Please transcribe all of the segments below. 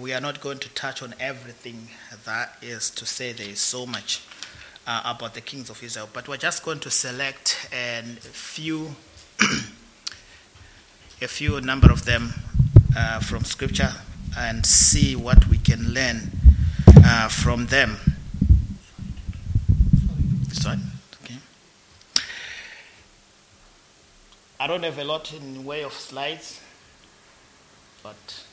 we are not going to touch on everything. That is to say, there is so much uh, about the kings of Israel, but we're just going to select a few, a few number of them uh, from Scripture and see what we can learn uh, from them. Sorry. I don't have a lot in way of slides, but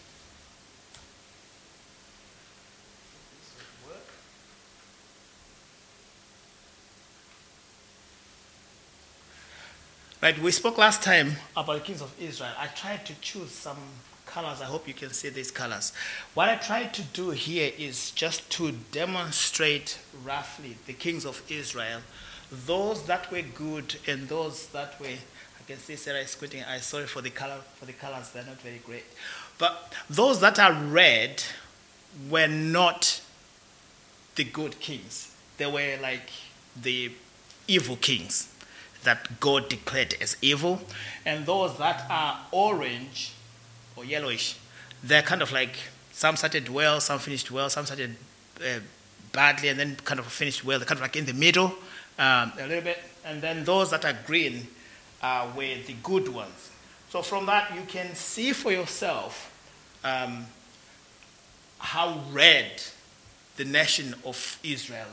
Right, we spoke last time about the kings of Israel. I tried to choose some colors. I hope you can see these colors. What I tried to do here is just to demonstrate roughly the kings of Israel, those that were good and those that were. I can see Sarah is squinting. I'm sorry for the color for the colors; they're not very great. But those that are red were not the good kings. They were like the evil kings that God declared as evil, and those that are orange or yellowish, they're kind of like some started well, some finished well, some started uh, badly, and then kind of finished well. They're kind of like in the middle um, a little bit, and then those that are green uh, were the good ones. So from that, you can see for yourself um, how red the nation of Israel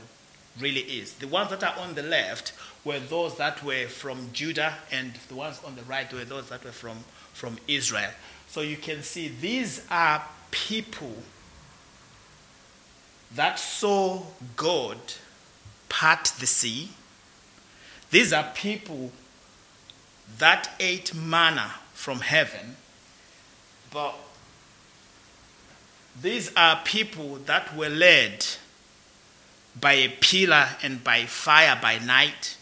really is. The ones that are on the left were those that were from Judah, and the ones on the right were those that were from, from Israel. So you can see these are people that saw God part the sea. These are people that ate manna from heaven. But these are people that were led by a pillar and by fire by night.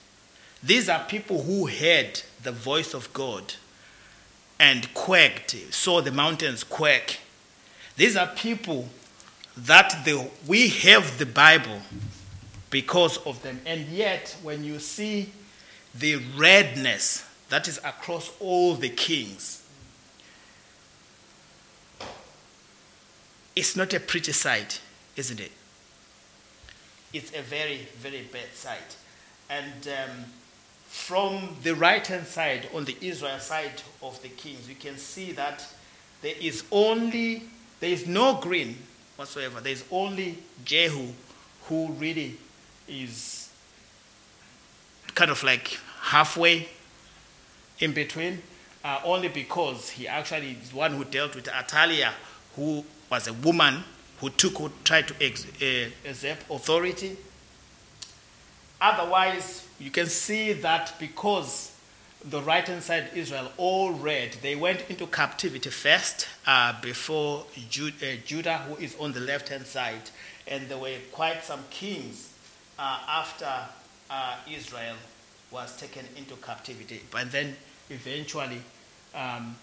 These are people who heard the voice of God and quaked, saw the mountains quake. These are people that the, we have the Bible because of them. And yet, when you see the redness that is across all the kings, it's not a pretty sight, isn't it? It's a very, very bad sight. And um, from the right hand side, on the Israel side of the kings, you can see that there is only, there is no green whatsoever. There is only Jehu who really is kind of like halfway in between, uh, only because he actually is one who dealt with Athaliah, who was a woman who took, who tried to ex, uh, exert authority. Otherwise, you can see that because the right hand side Israel all red, they went into captivity first uh, before Jude, uh, Judah, who is on the left hand side. And there were quite some kings uh, after uh, Israel was taken into captivity. But then eventually, um,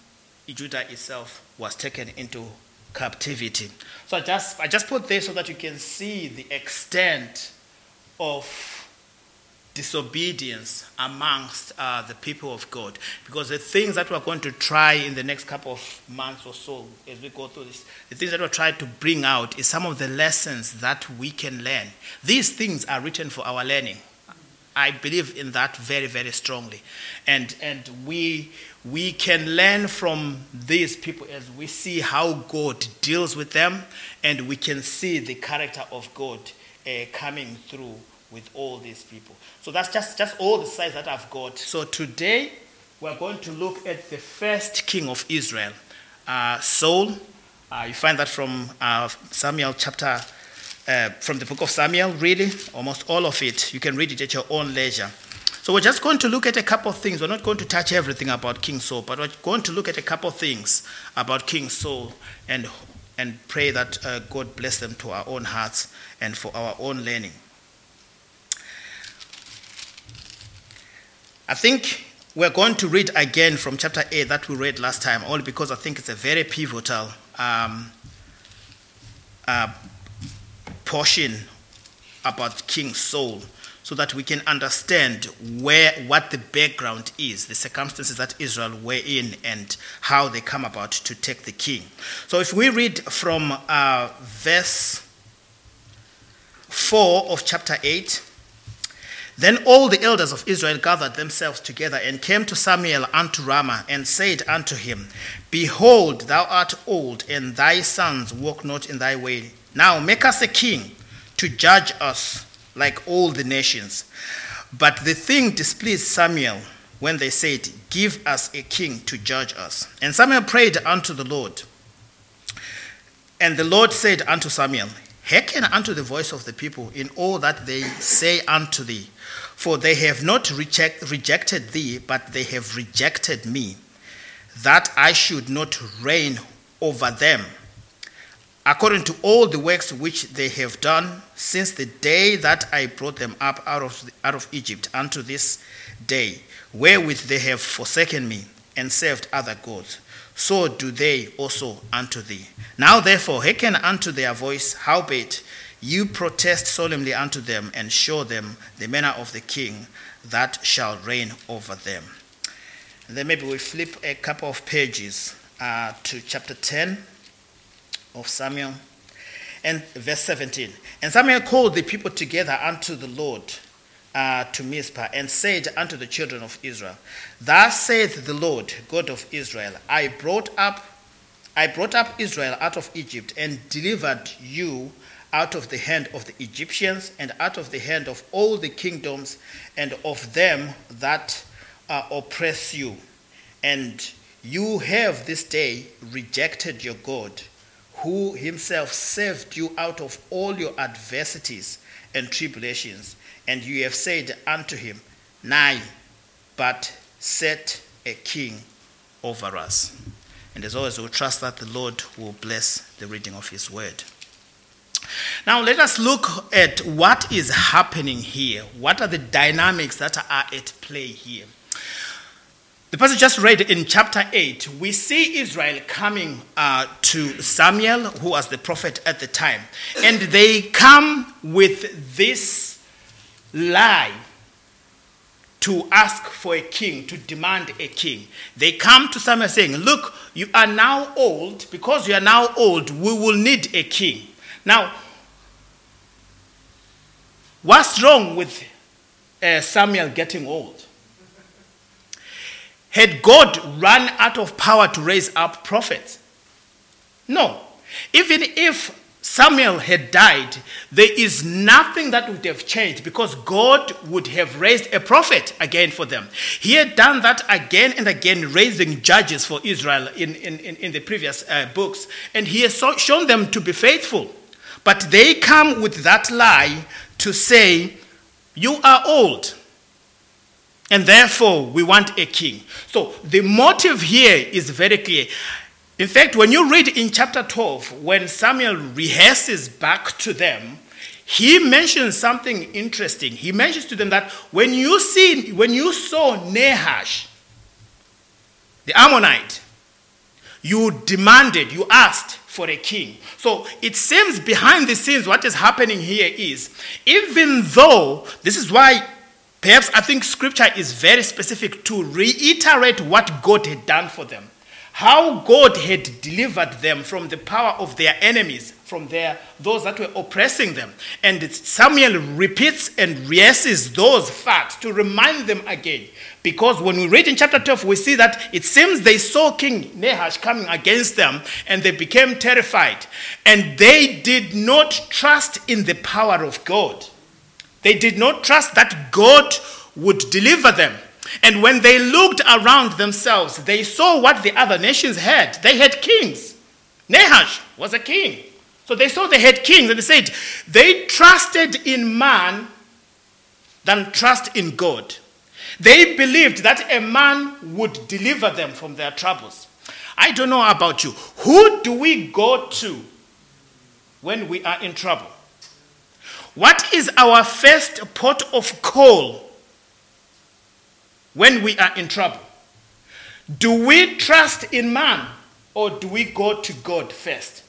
Judah itself was taken into captivity. So I just, I just put this so that you can see the extent of disobedience amongst uh, the people of God. Because the things that we're going to try in the next couple of months or so as we go through this, the things that we're trying to bring out is some of the lessons that we can learn. These things are written for our learning. I believe in that very, very strongly. And, and we, we can learn from these people as we see how God deals with them, and we can see the character of God uh, coming through with all these people. So that's just, just all the sides that I've got. So today, we're going to look at the first king of Israel, uh, Saul. Uh, you find that from uh, Samuel chapter uh, from the book of Samuel, really, almost all of it. You can read it at your own leisure. So we're just going to look at a couple of things. We're not going to touch everything about King Saul, but we're going to look at a couple of things about King Saul and, and pray that uh, God bless them to our own hearts and for our own learning. I think we're going to read again from chapter 8 that we read last time, only because I think it's a very pivotal um, uh, portion about King Saul. So that we can understand where what the background is, the circumstances that Israel were in, and how they come about to take the king. So if we read from uh, verse 4 of chapter 8, then all the elders of Israel gathered themselves together and came to Samuel unto Ramah and said unto him, Behold, thou art old, and thy sons walk not in thy way. Now make us a king to judge us like all the nations. But the thing displeased Samuel when they said, Give us a king to judge us. And Samuel prayed unto the Lord. And the Lord said unto Samuel, Hearken unto the voice of the people in all that they say unto thee. For they have not reject, rejected thee, but they have rejected me, that I should not reign over them according to all the works which they have done since the day that I brought them up out of, the, out of Egypt unto this day, wherewith they have forsaken me and served other gods. So do they also unto thee. Now therefore hearken unto their voice, howbeit you protest solemnly unto them and show them the manner of the king that shall reign over them. And then maybe we flip a couple of pages uh, to chapter 10 of Samuel. And verse 17. And Samuel called the people together unto the Lord uh, to Mizpah and said unto the children of Israel, Thus saith the Lord, God of Israel, I brought up I brought up Israel out of Egypt and delivered you out of the hand of the Egyptians and out of the hand of all the kingdoms and of them that uh, oppress you. And you have this day rejected your God who himself saved you out of all your adversities and tribulations. And you have said unto him, Nay, but set a king over us. And as always, we trust that the Lord will bless the reading of his word. Now, let us look at what is happening here. What are the dynamics that are at play here? The passage just read in chapter 8, we see Israel coming uh, to Samuel, who was the prophet at the time. And they come with this lie to ask for a king, to demand a king. They come to Samuel saying, Look, you are now old. Because you are now old, we will need a king. Now, what's wrong with uh, Samuel getting old? Had God run out of power to raise up prophets? No. Even if Samuel had died, there is nothing that would have changed because God would have raised a prophet again for them. He had done that again and again, raising judges for Israel in, in, in the previous uh, books, and he has so, shown them to be faithful. But they come with that lie to say, You are old and therefore, we want a king. So the motive here is very clear. In fact, when you read in chapter 12, when Samuel rehearses back to them, he mentions something interesting. He mentions to them that when you see, when you saw Nahash, the Ammonite, you demanded, you asked for a king. So it seems behind the scenes, what is happening here is, even though this is why Perhaps I think scripture is very specific to reiterate what God had done for them. How God had delivered them from the power of their enemies, from their, those that were oppressing them. And Samuel repeats and rehearses those facts to remind them again. Because when we read in chapter 12, we see that it seems they saw King Nahash coming against them and they became terrified. And they did not trust in the power of God. They did not trust that God would deliver them. And when they looked around themselves, they saw what the other nations had. They had kings. Nahash was a king. So they saw they had kings and they said they trusted in man than trust in God. They believed that a man would deliver them from their troubles. I don't know about you. Who do we go to when we are in trouble? What is our first port of call when we are in trouble? Do we trust in man or do we go to God first?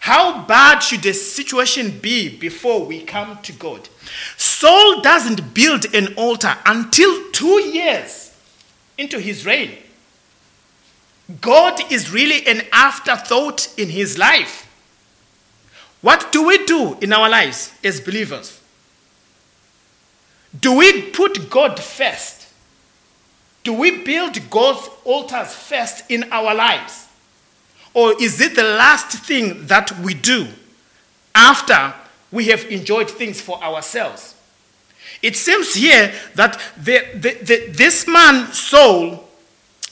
How bad should the situation be before we come to God? Saul doesn't build an altar until two years into his reign. God is really an afterthought in his life. What do we do in our lives as believers? Do we put God first? Do we build God's altars first in our lives? Or is it the last thing that we do after we have enjoyed things for ourselves? It seems here that the, the, the, this man, Saul,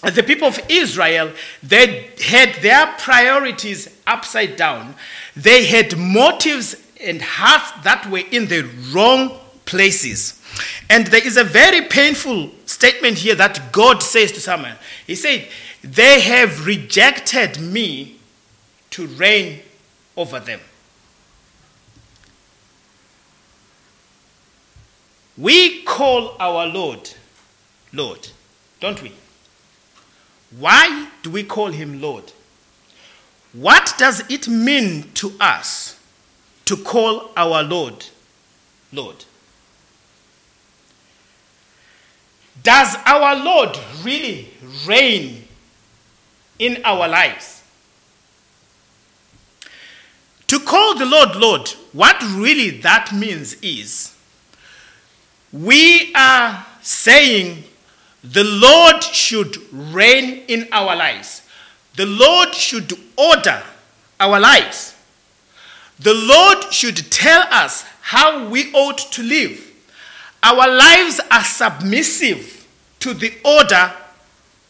the people of Israel, they had their priorities upside down. They had motives and hearts that were in the wrong places. And there is a very painful statement here that God says to someone. He said, They have rejected me to reign over them. We call our Lord, Lord, don't we? Why do we call him Lord? What does it mean to us to call our Lord, Lord? Does our Lord really reign in our lives? To call the Lord Lord, what really that means is we are saying the Lord should reign in our lives. The Lord should order our lives. The Lord should tell us how we ought to live. Our lives are submissive to the order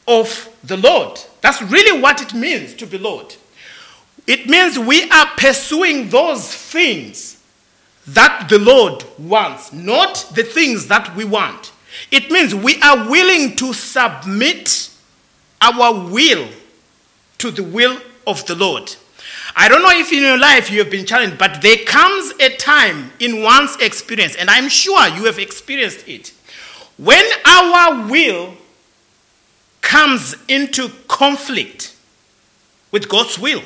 of the Lord. That's really what it means to be Lord. It means we are pursuing those things that the Lord wants, not the things that we want. It means we are willing to submit our will to the will of the Lord. I don't know if in your life you have been challenged, but there comes a time in one's experience, and I'm sure you have experienced it, when our will comes into conflict with God's will.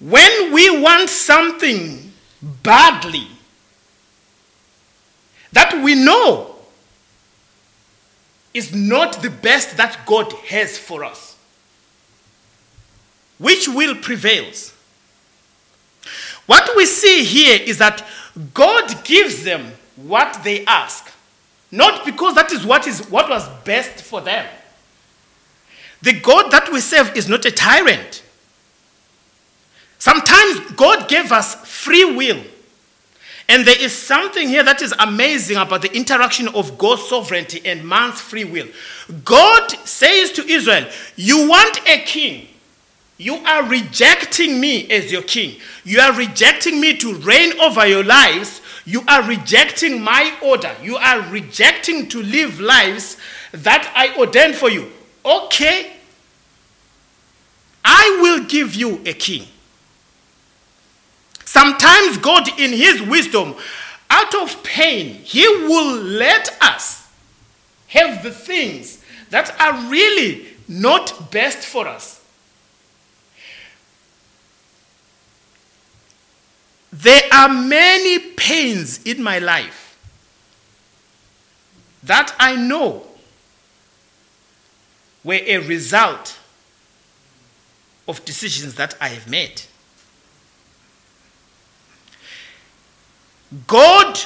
When we want something badly, that we know is not the best that God has for us. Which will prevails? What we see here is that God gives them what they ask, not because that is what is what was best for them. The God that we serve is not a tyrant. Sometimes God gave us free will. And there is something here that is amazing about the interaction of God's sovereignty and man's free will. God says to Israel, You want a king. You are rejecting me as your king. You are rejecting me to reign over your lives. You are rejecting my order. You are rejecting to live lives that I ordained for you. Okay, I will give you a king. Sometimes God, in His wisdom, out of pain, He will let us have the things that are really not best for us. There are many pains in my life that I know were a result of decisions that I have made. God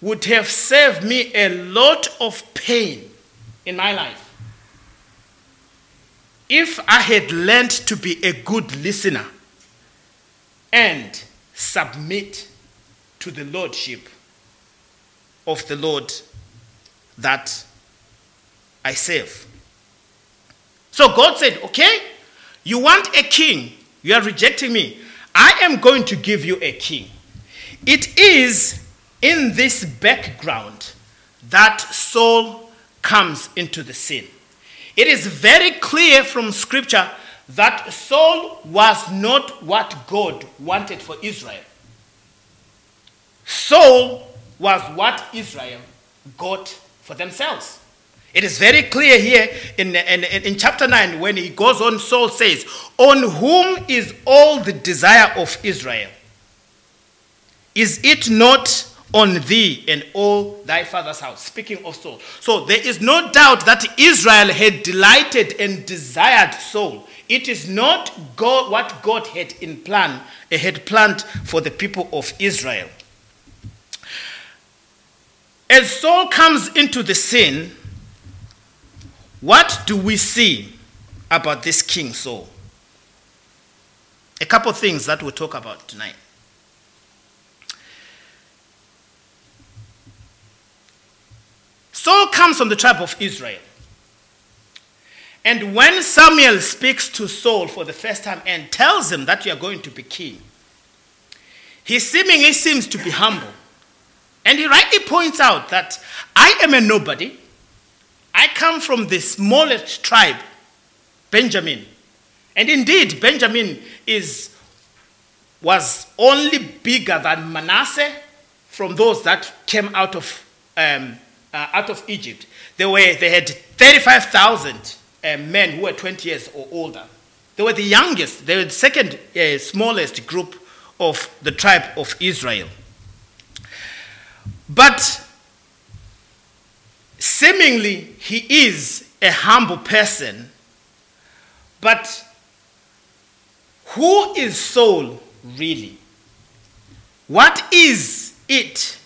would have saved me a lot of pain in my life if I had learned to be a good listener and submit to the lordship of the Lord that I serve. So God said, Okay, you want a king, you are rejecting me. I am going to give you a king. It is in this background that Saul comes into the scene. It is very clear from scripture that Saul was not what God wanted for Israel. Saul was what Israel got for themselves. It is very clear here in, in, in chapter 9 when he goes on, Saul says, On whom is all the desire of Israel? Is it not on thee and all thy father's house? Speaking of Saul. So there is no doubt that Israel had delighted and desired Saul. It is not God, what God had in plan, eh, had planned for the people of Israel. As Saul comes into the scene, what do we see about this King Saul? A couple things that we'll talk about tonight. Saul comes from the tribe of Israel. And when Samuel speaks to Saul for the first time and tells him that you are going to be king, he seemingly seems to be humble. And he rightly points out that I am a nobody. I come from the smallest tribe, Benjamin. And indeed, Benjamin is, was only bigger than Manasseh from those that came out of, um, uh, out of Egypt. They, were, they had 35,000 uh, men who were 20 years or older. They were the youngest, they were the second uh, smallest group of the tribe of Israel. But seemingly he is a humble person, but who is Saul really? What is it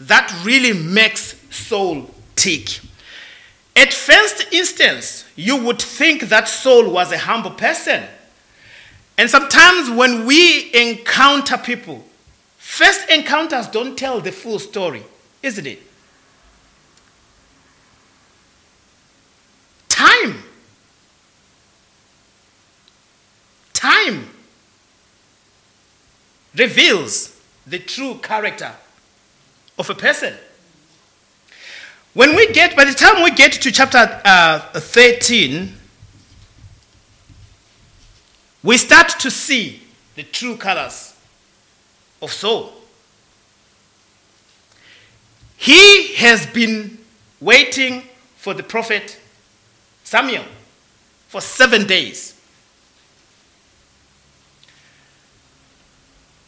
that really makes Saul tick? At first instance, you would think that Saul was a humble person. And sometimes when we encounter people, first encounters don't tell the full story, isn't it? Time. Time reveals the true character of a person. When we get, by the time we get to chapter uh, 13, we start to see the true colors of Saul. He has been waiting for the prophet Samuel for seven days.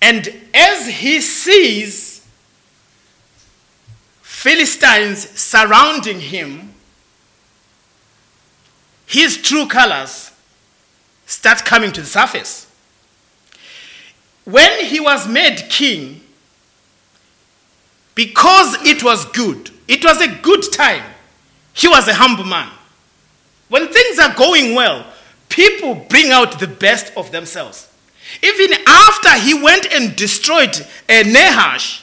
And as he sees Philistines surrounding him, his true colors start coming to the surface. When he was made king, because it was good, it was a good time, he was a humble man. When things are going well, people bring out the best of themselves. Even after he went and destroyed uh, Nahash,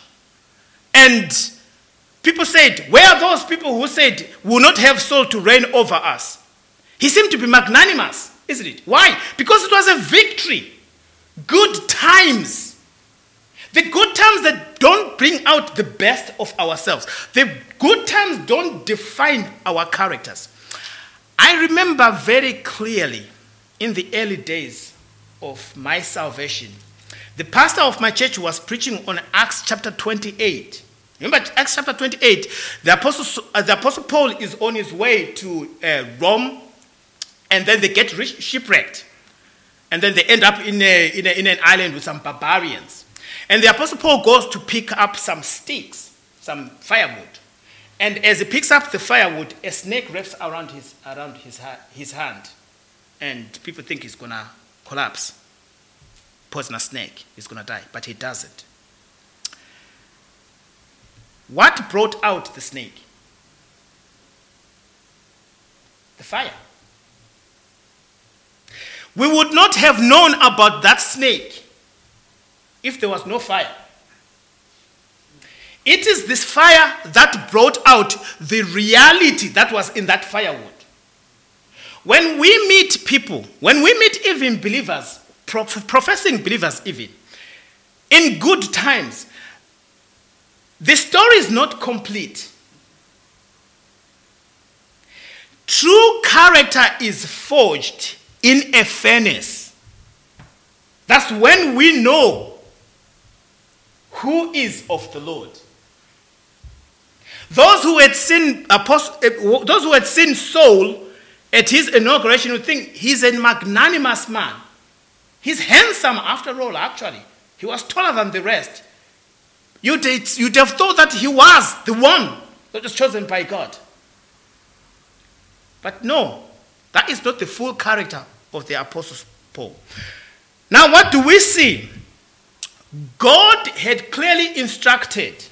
and people said, Where are those people who said, will not have Saul to reign over us? He seemed to be magnanimous, isn't it? Why? Because it was a victory. Good times. The good times that don't bring out the best of ourselves. The good times don't define our characters. I remember very clearly in the early days of my salvation, the pastor of my church was preaching on Acts chapter 28. Remember Acts chapter 28, the apostle, uh, the apostle Paul is on his way to uh, Rome, and then they get shipwrecked. And then they end up in, a, in, a, in an island with some barbarians. And the apostle Paul goes to pick up some sticks, some firewood. And as he picks up the firewood, a snake wraps around his, around his, his hand. And people think he's going to collapse. Poisonous snake, he's going to die. But he doesn't. What brought out the snake? The fire. We would not have known about that snake if there was no fire. It is this fire that brought out the reality that was in that firewood. When we meet people, when we meet even believers, professing believers even, in good times, the story is not complete. True character is forged in a furnace. That's when we know who is of the Lord. Those who had seen apostle, eh, those who had seen Saul at his inauguration would think he's a magnanimous man. He's handsome after all, actually. He was taller than the rest. You'd, you'd have thought that he was the one that was chosen by God. But no, that is not the full character of the Apostle Paul. Now, what do we see? God had clearly instructed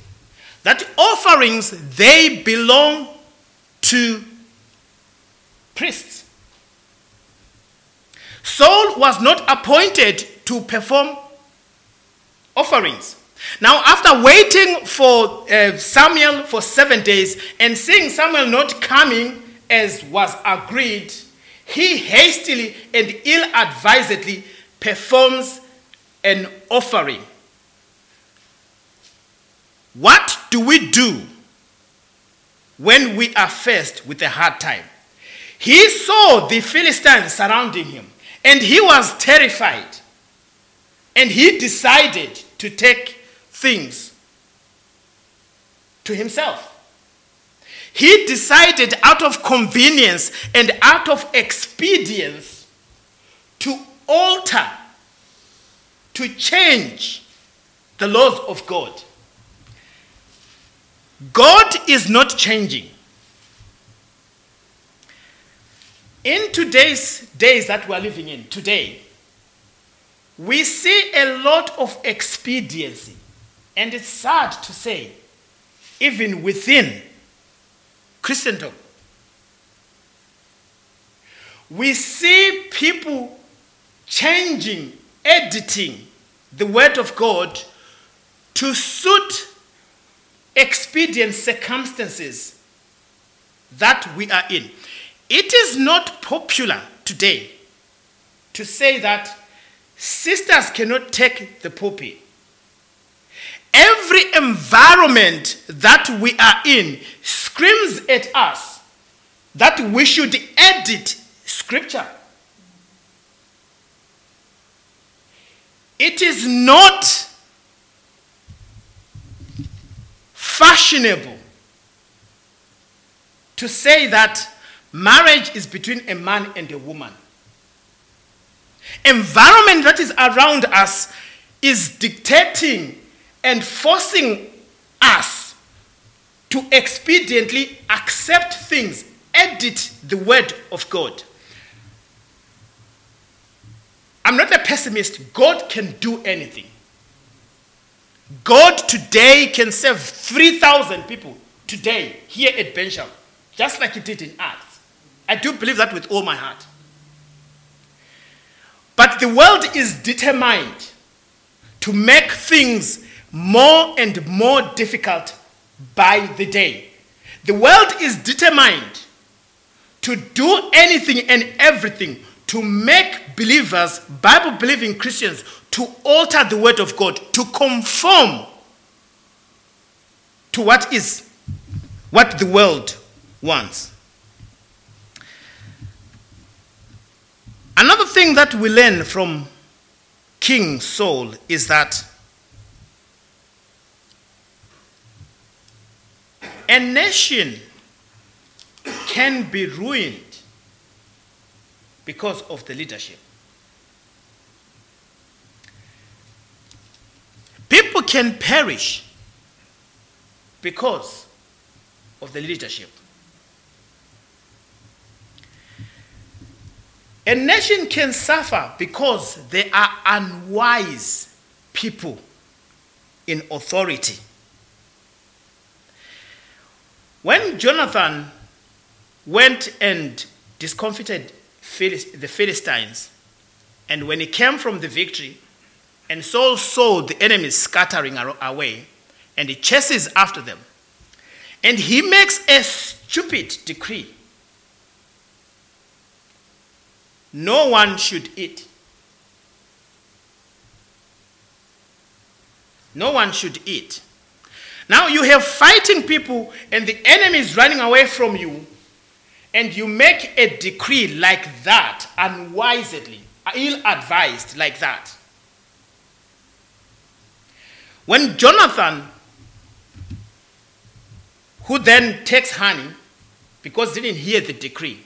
that offerings they belong to priests. Saul was not appointed to perform offerings. Now, after waiting for uh, Samuel for seven days and seeing Samuel not coming as was agreed, he hastily and ill advisedly performs an offering. What do we do when we are faced with a hard time? He saw the Philistines surrounding him and he was terrified. And he decided to take things to himself. He decided out of convenience and out of expedience to alter, to change the laws of God. God is not changing. In today's days that we're living in, today, we see a lot of expediency. And it's sad to say, even within Christendom, we see people changing, editing the Word of God to suit expedient circumstances that we are in. It is not popular today to say that sisters cannot take the pulpit. Every environment that we are in screams at us that we should edit scripture. It is not fashionable to say that marriage is between a man and a woman. Environment that is around us is dictating and forcing us to expediently accept things, edit the word of God. I'm not a pessimist. God can do anything. God today can save 3,000 people today here at Bensham, just like He did in Acts. I do believe that with all my heart. But the world is determined to make things more and more difficult by the day. The world is determined to do anything and everything to make believers, Bible believing Christians, to alter the word of God, to conform to what is what the world wants. Another thing that we learn from King Saul is that a nation can be ruined because of the leadership. People can perish because of the leadership. A nation can suffer because there are unwise people in authority. When Jonathan went and discomfited the Philistines, and when he came from the victory, and Saul saw the enemies scattering away, and he chases after them, and he makes a stupid decree no one should eat. No one should eat. Now you have fighting people and the enemy is running away from you, and you make a decree like that unwisely, ill advised like that. When Jonathan, who then takes honey because didn't hear the decree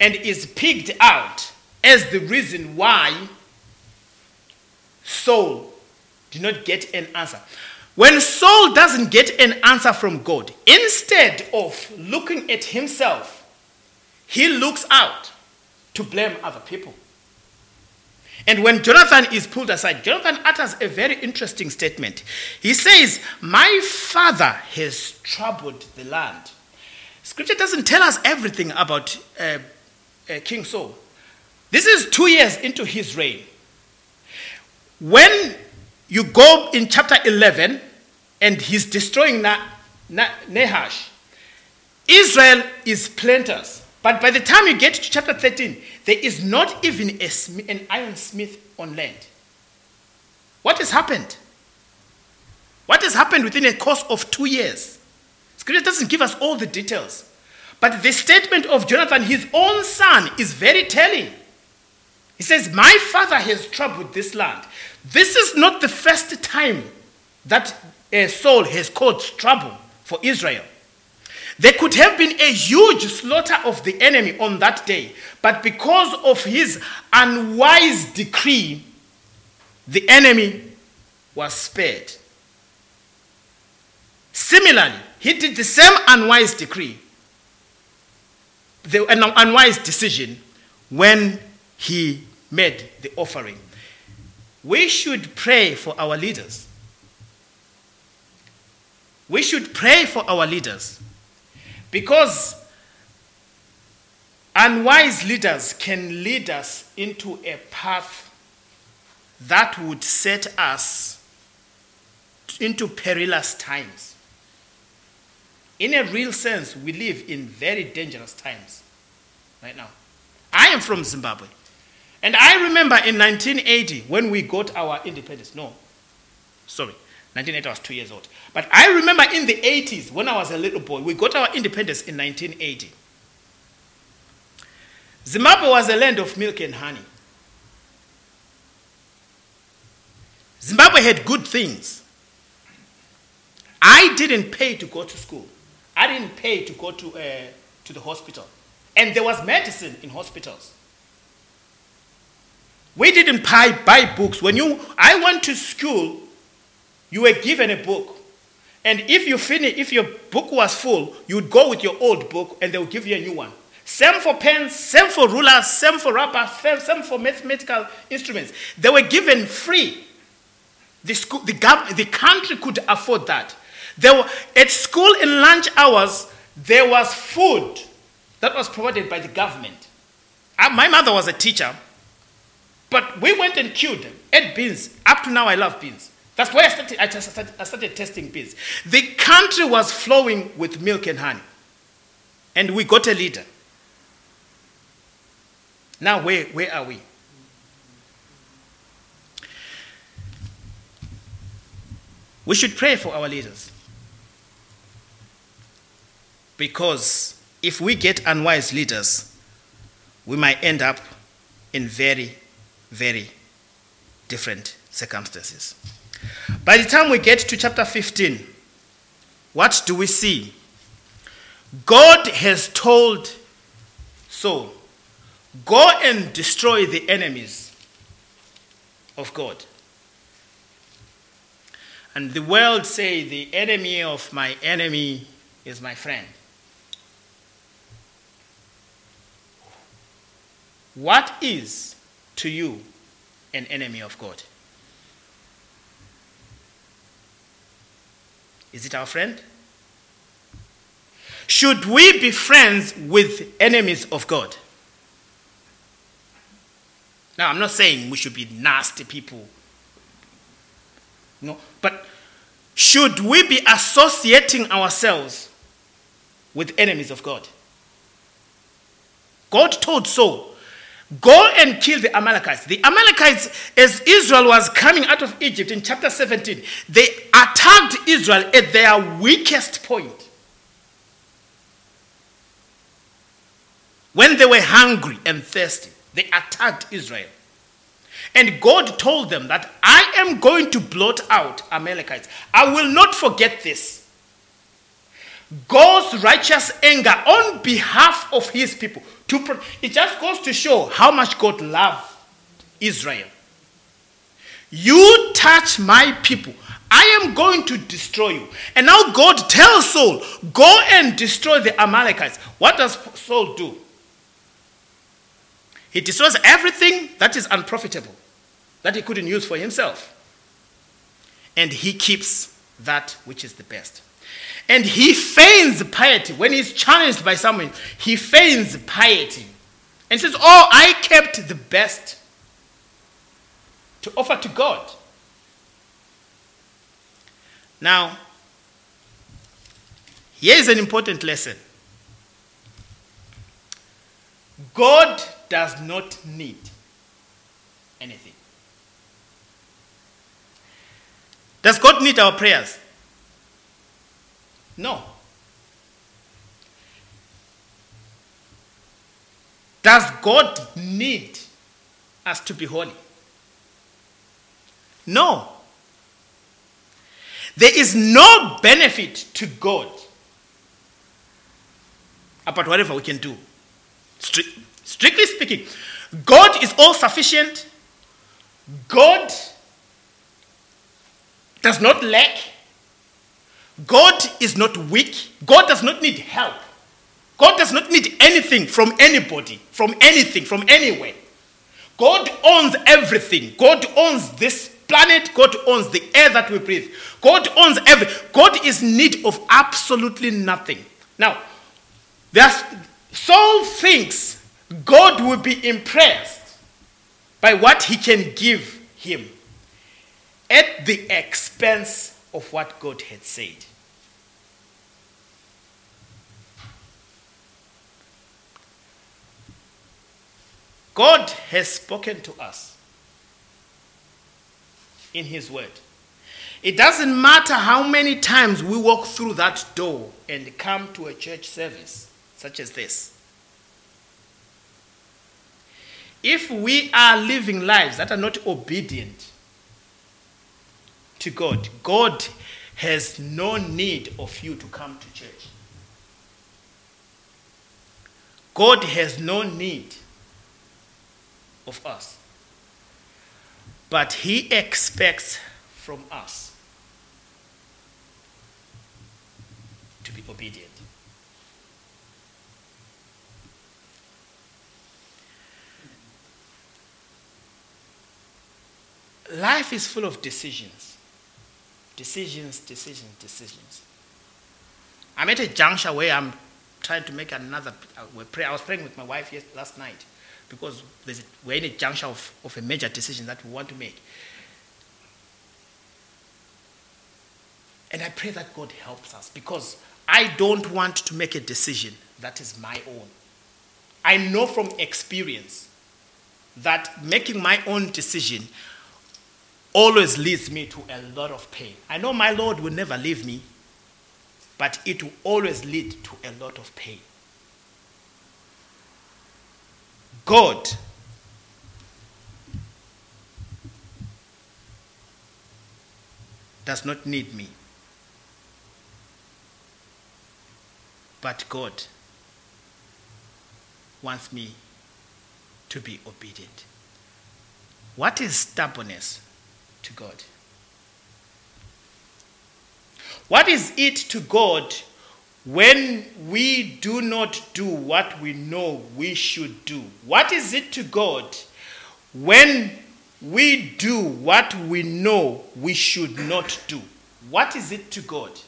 and is picked out as the reason why Saul did not get an answer. When Saul doesn't get an answer from God, instead of looking at himself, he looks out to blame other people. And when Jonathan is pulled aside, Jonathan utters a very interesting statement. He says, My father has troubled the land. Scripture doesn't tell us everything about uh, uh, King Saul. This is two years into his reign. When you go in chapter 11 and he's destroying Na- Na- Nahash, Israel is plenteous. But by the time you get to chapter 13, there is not even a, an iron smith on land. What has happened? What has happened within a course of two years? Scripture doesn't give us all the details. But the statement of Jonathan, his own son, is very telling. He says, My father has troubled this land. This is not the first time that a Saul has caused trouble for Israel. There could have been a huge slaughter of the enemy on that day, but because of his unwise decree, the enemy was spared. Similarly, he did the same unwise decree, the unwise decision when he made the offering. We should pray for our leaders. We should pray for our leaders. Because unwise leaders can lead us into a path that would set us into perilous times. In a real sense, we live in very dangerous times right now. I am from Zimbabwe. And I remember in 1980 when we got our independence. No, sorry, 1980, I was two years old. But I remember in the 80s, when I was a little boy, we got our independence in 1980. Zimbabwe was a land of milk and honey. Zimbabwe had good things. I didn't pay to go to school. I didn't pay to go to, uh, to the hospital. And there was medicine in hospitals. We didn't buy, buy books. When you, I went to school you were given a book. And if you finish, if your book was full, you would go with your old book and they would give you a new one. Same for pens, same for rulers, same for rubber, same for mathematical instruments. They were given free. The, school, the, gov- the country could afford that. There were, at school in lunch hours, there was food that was provided by the government. Uh, my mother was a teacher, but we went and queued, ate beans. Up to now, I love beans. That's why I started, I, started, I started testing beans. The country was flowing with milk and honey. And we got a leader. Now, where, where are we? We should pray for our leaders. Because if we get unwise leaders, we might end up in very, very different circumstances. By the time we get to chapter 15, what do we see? God has told Saul, go and destroy the enemies of God. And the world say the enemy of my enemy is my friend. What is to you an enemy of God? Is it our friend? Should we be friends with enemies of God? Now, I'm not saying we should be nasty people. No, but should we be associating ourselves with enemies of God? God told Saul, Go and kill the Amalekites. The Amalekites, as Israel was coming out of Egypt in chapter 17, they attacked Israel at their weakest point. When they were hungry and thirsty, they attacked Israel. And God told them that I am going to blot out Amalekites. I will not forget this. God's righteous anger on behalf of his people. To it just goes to show how much God loved Israel. You touch my people, I am going to destroy you. And now God tells Saul, Go and destroy the Amalekites. What does Saul do? He destroys everything that is unprofitable, that he couldn't use for himself. And he keeps that which is the best. And he feigns piety. When he's challenged by someone, he feigns piety. And says, Oh, I kept the best to offer to God. Now, here is an important lesson God does not need anything. Does God need our prayers? No. Does God need us to be holy? No. There is no benefit to God ah, about whatever we can do. Stri- strictly speaking, God is all sufficient. God does not lack. God is not weak. God does not need help. God does not need anything from anybody, from anything, from anywhere. God owns everything. God owns this planet. God owns the air that we breathe. God owns every. God is need of absolutely nothing. Now, there's, Saul thinks God will be impressed by what he can give him at the expense of what God had said. God has spoken to us in His Word. It doesn't matter how many times we walk through that door and come to a church service such as this. If we are living lives that are not obedient to God, God has no need of you to come to church. God has no need of us. But He expects from us to be obedient. Life is full of decisions. Decisions, decisions, decisions. I'm at a juncture where I'm trying to make another uh, prayer. I was praying with my wife last night because a, we're in a juncture of, of a major decision that we want to make. And I pray that God helps us because I don't want to make a decision that is my own. I know from experience that making my own decision always leads me to a lot of pain. I know my Lord will never leave me, but it will always lead to a lot of pain. God does not need me. But God wants me to be obedient. What is stubbornness to God? What is it to God when we do not do what we know we should do? What is it to God when we do what we know we should not do? What is it to God?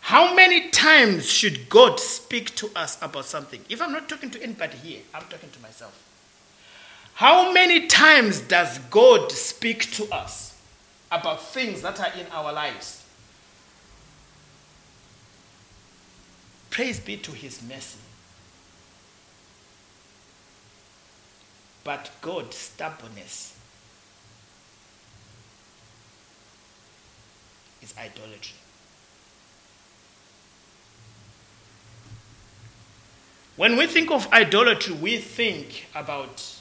How many times should God speak to us about something? If I'm not talking to anybody here, I'm talking to myself. How many times does God speak to us about things that are in our lives? Praise be to his mercy. But God's stubbornness is idolatry. When we think of idolatry, we think about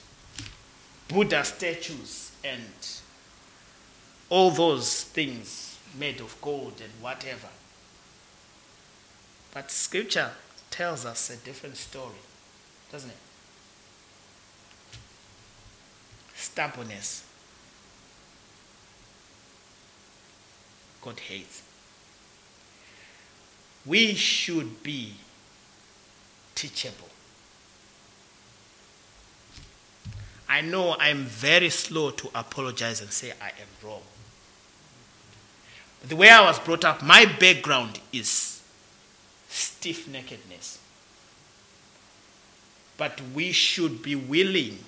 Buddha statues and all those things made of gold and whatever. But scripture tells us a different story, doesn't it? Stubbornness. God hates. We should be teachable. I know I'm very slow to apologize and say I am wrong. The way I was brought up, my background is stiff neckedness. But we should be willing,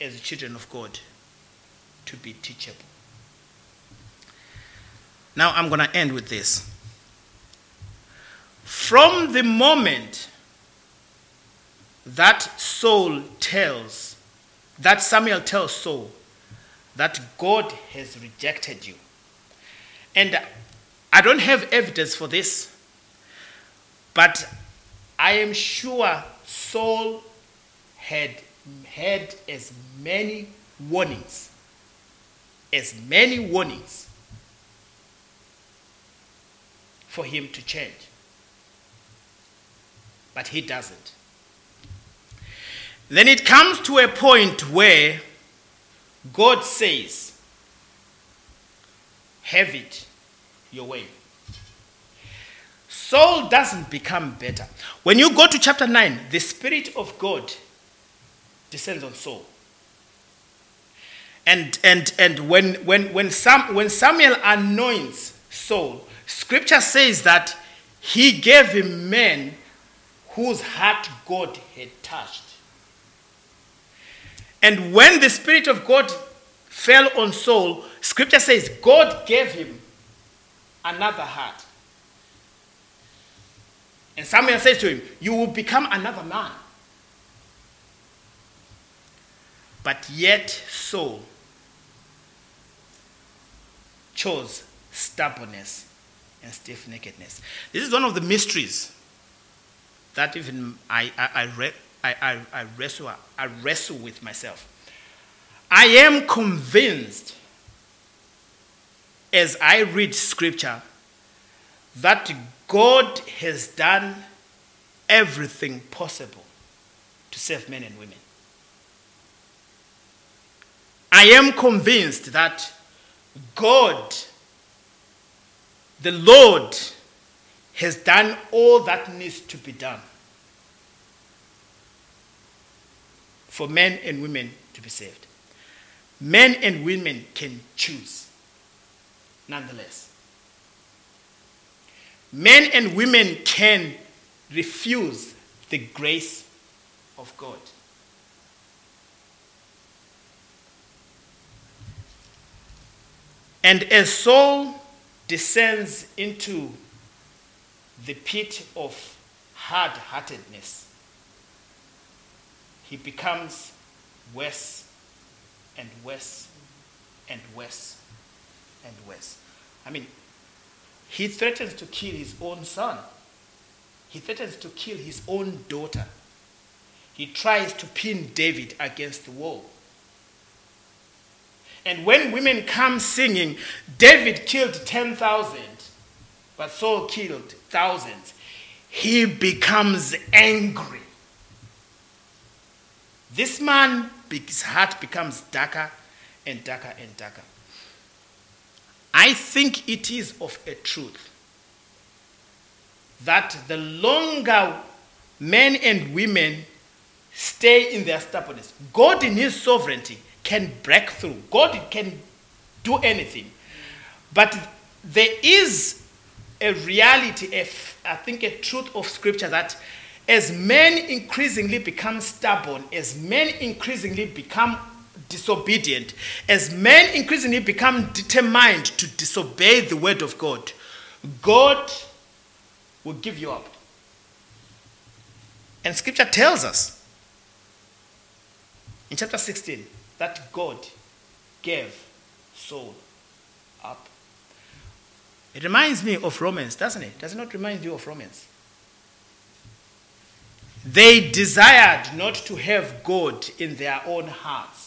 as children of God, to be teachable. Now I'm going to end with this. From the moment that Saul tells, that Samuel tells Saul that God has rejected you. And I don't have evidence for this, but I am sure Saul had had as many warnings, as many warnings for him to change. But he doesn't. Then it comes to a point where God says, Have it your way. Saul doesn't become better. When you go to chapter 9, the Spirit of God descends on Saul. And, and, and when, when, when, Sam, when Samuel anoints Saul, scripture says that he gave him men whose heart God had touched. And when the Spirit of God fell on Saul, scripture says God gave him another heart. And Samuel says to him, You will become another man. But yet Saul chose stubbornness and stiff neckedness. This is one of the mysteries that even I I, I, I, wrestle, I wrestle with myself. I am convinced as I read scripture that God has done everything possible to save men and women. I am convinced that God, the Lord, has done all that needs to be done for men and women to be saved. Men and women can choose, nonetheless. Men and women can refuse the grace of God. And as Saul descends into the pit of hard heartedness, he becomes worse and worse and worse and worse. I mean, he threatens to kill his own son. He threatens to kill his own daughter. He tries to pin David against the wall. And when women come singing, David killed 10,000, but Saul killed thousands, he becomes angry. This man, his heart becomes darker and darker and darker. I think it is of a truth that the longer men and women stay in their stubbornness, God in His sovereignty can break through. God can do anything. But there is a reality, a, I think a truth of Scripture that as men increasingly become stubborn, as men increasingly become disobedient, as men increasingly become determined to disobey the word of God, God will give you up. And scripture tells us in chapter 16 that God gave Saul up. It reminds me of Romans, doesn't it? Does it not remind you of Romans? They desired not to have God in their own hearts.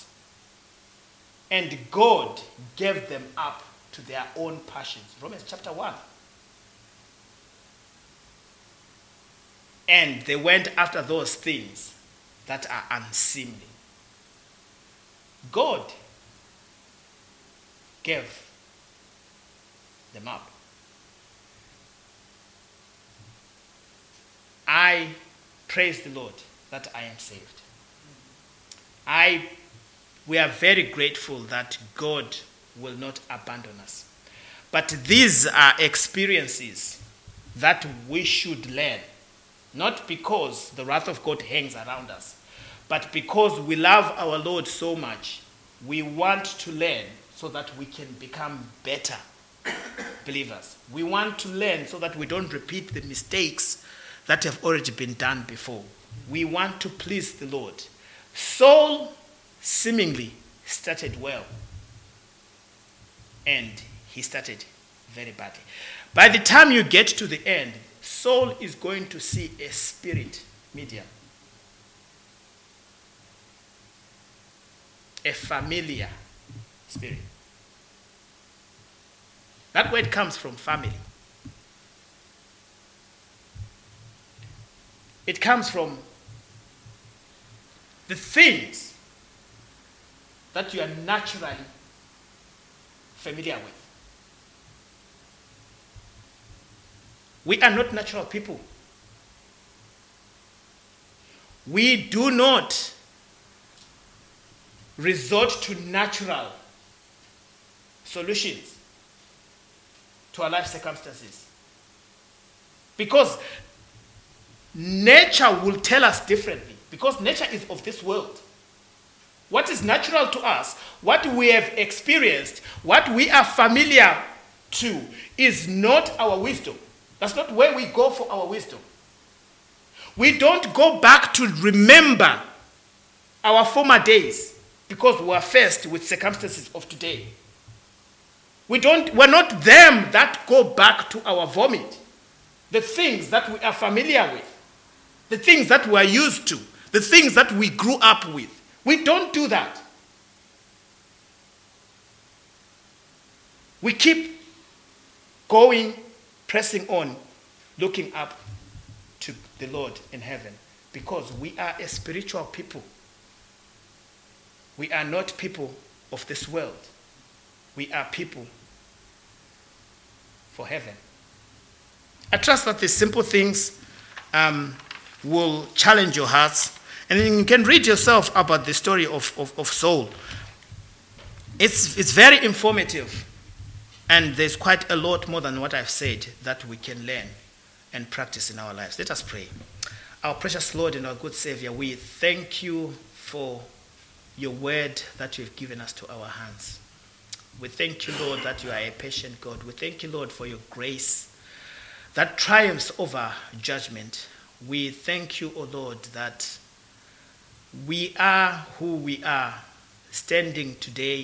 And God gave them up to their own passions. Romans chapter 1. And they went after those things that are unseemly. God gave them up. I praise the Lord that I am saved. I we are very grateful that God will not abandon us. But these are experiences that we should learn, not because the wrath of God hangs around us, but because we love our Lord so much, we want to learn so that we can become better believers. We want to learn so that we don't repeat the mistakes that have already been done before. We want to please the Lord. Saul seemingly started well, and he started very badly. By the time you get to the end, Saul is going to see a spirit medium, a familiar spirit. That word comes from family. It comes from the things that you are naturally familiar with. We are not natural people. We do not resort to natural solutions to our life circumstances. Because nature will tell us differently. Because nature is of this world. What is natural to us, what we have experienced, what we are familiar to, is not our wisdom. That's not where we go for our wisdom. We don't go back to remember our former days because we are faced with circumstances of today. We don't, we're not them that go back to our vomit. The things that we are familiar with, the things that we are used to, the things that we grew up with. We don't do that. We keep going pressing on, looking up to the Lord in heaven because we are a spiritual people. We are not people of this world. We are people for heaven. I trust that these simple things um, will challenge your hearts. And you can read yourself about the story of, of, of Saul. It's, it's very informative. And there's quite a lot more than what I've said that we can learn and practice in our lives. Let us pray. Our precious Lord and our good Savior, we thank you for your word that you have given us to our hands. We thank you, Lord, that you are a patient God. We thank you, Lord, for your grace that triumphs over judgment. We thank you, O Lord, that we are who we are. Standing today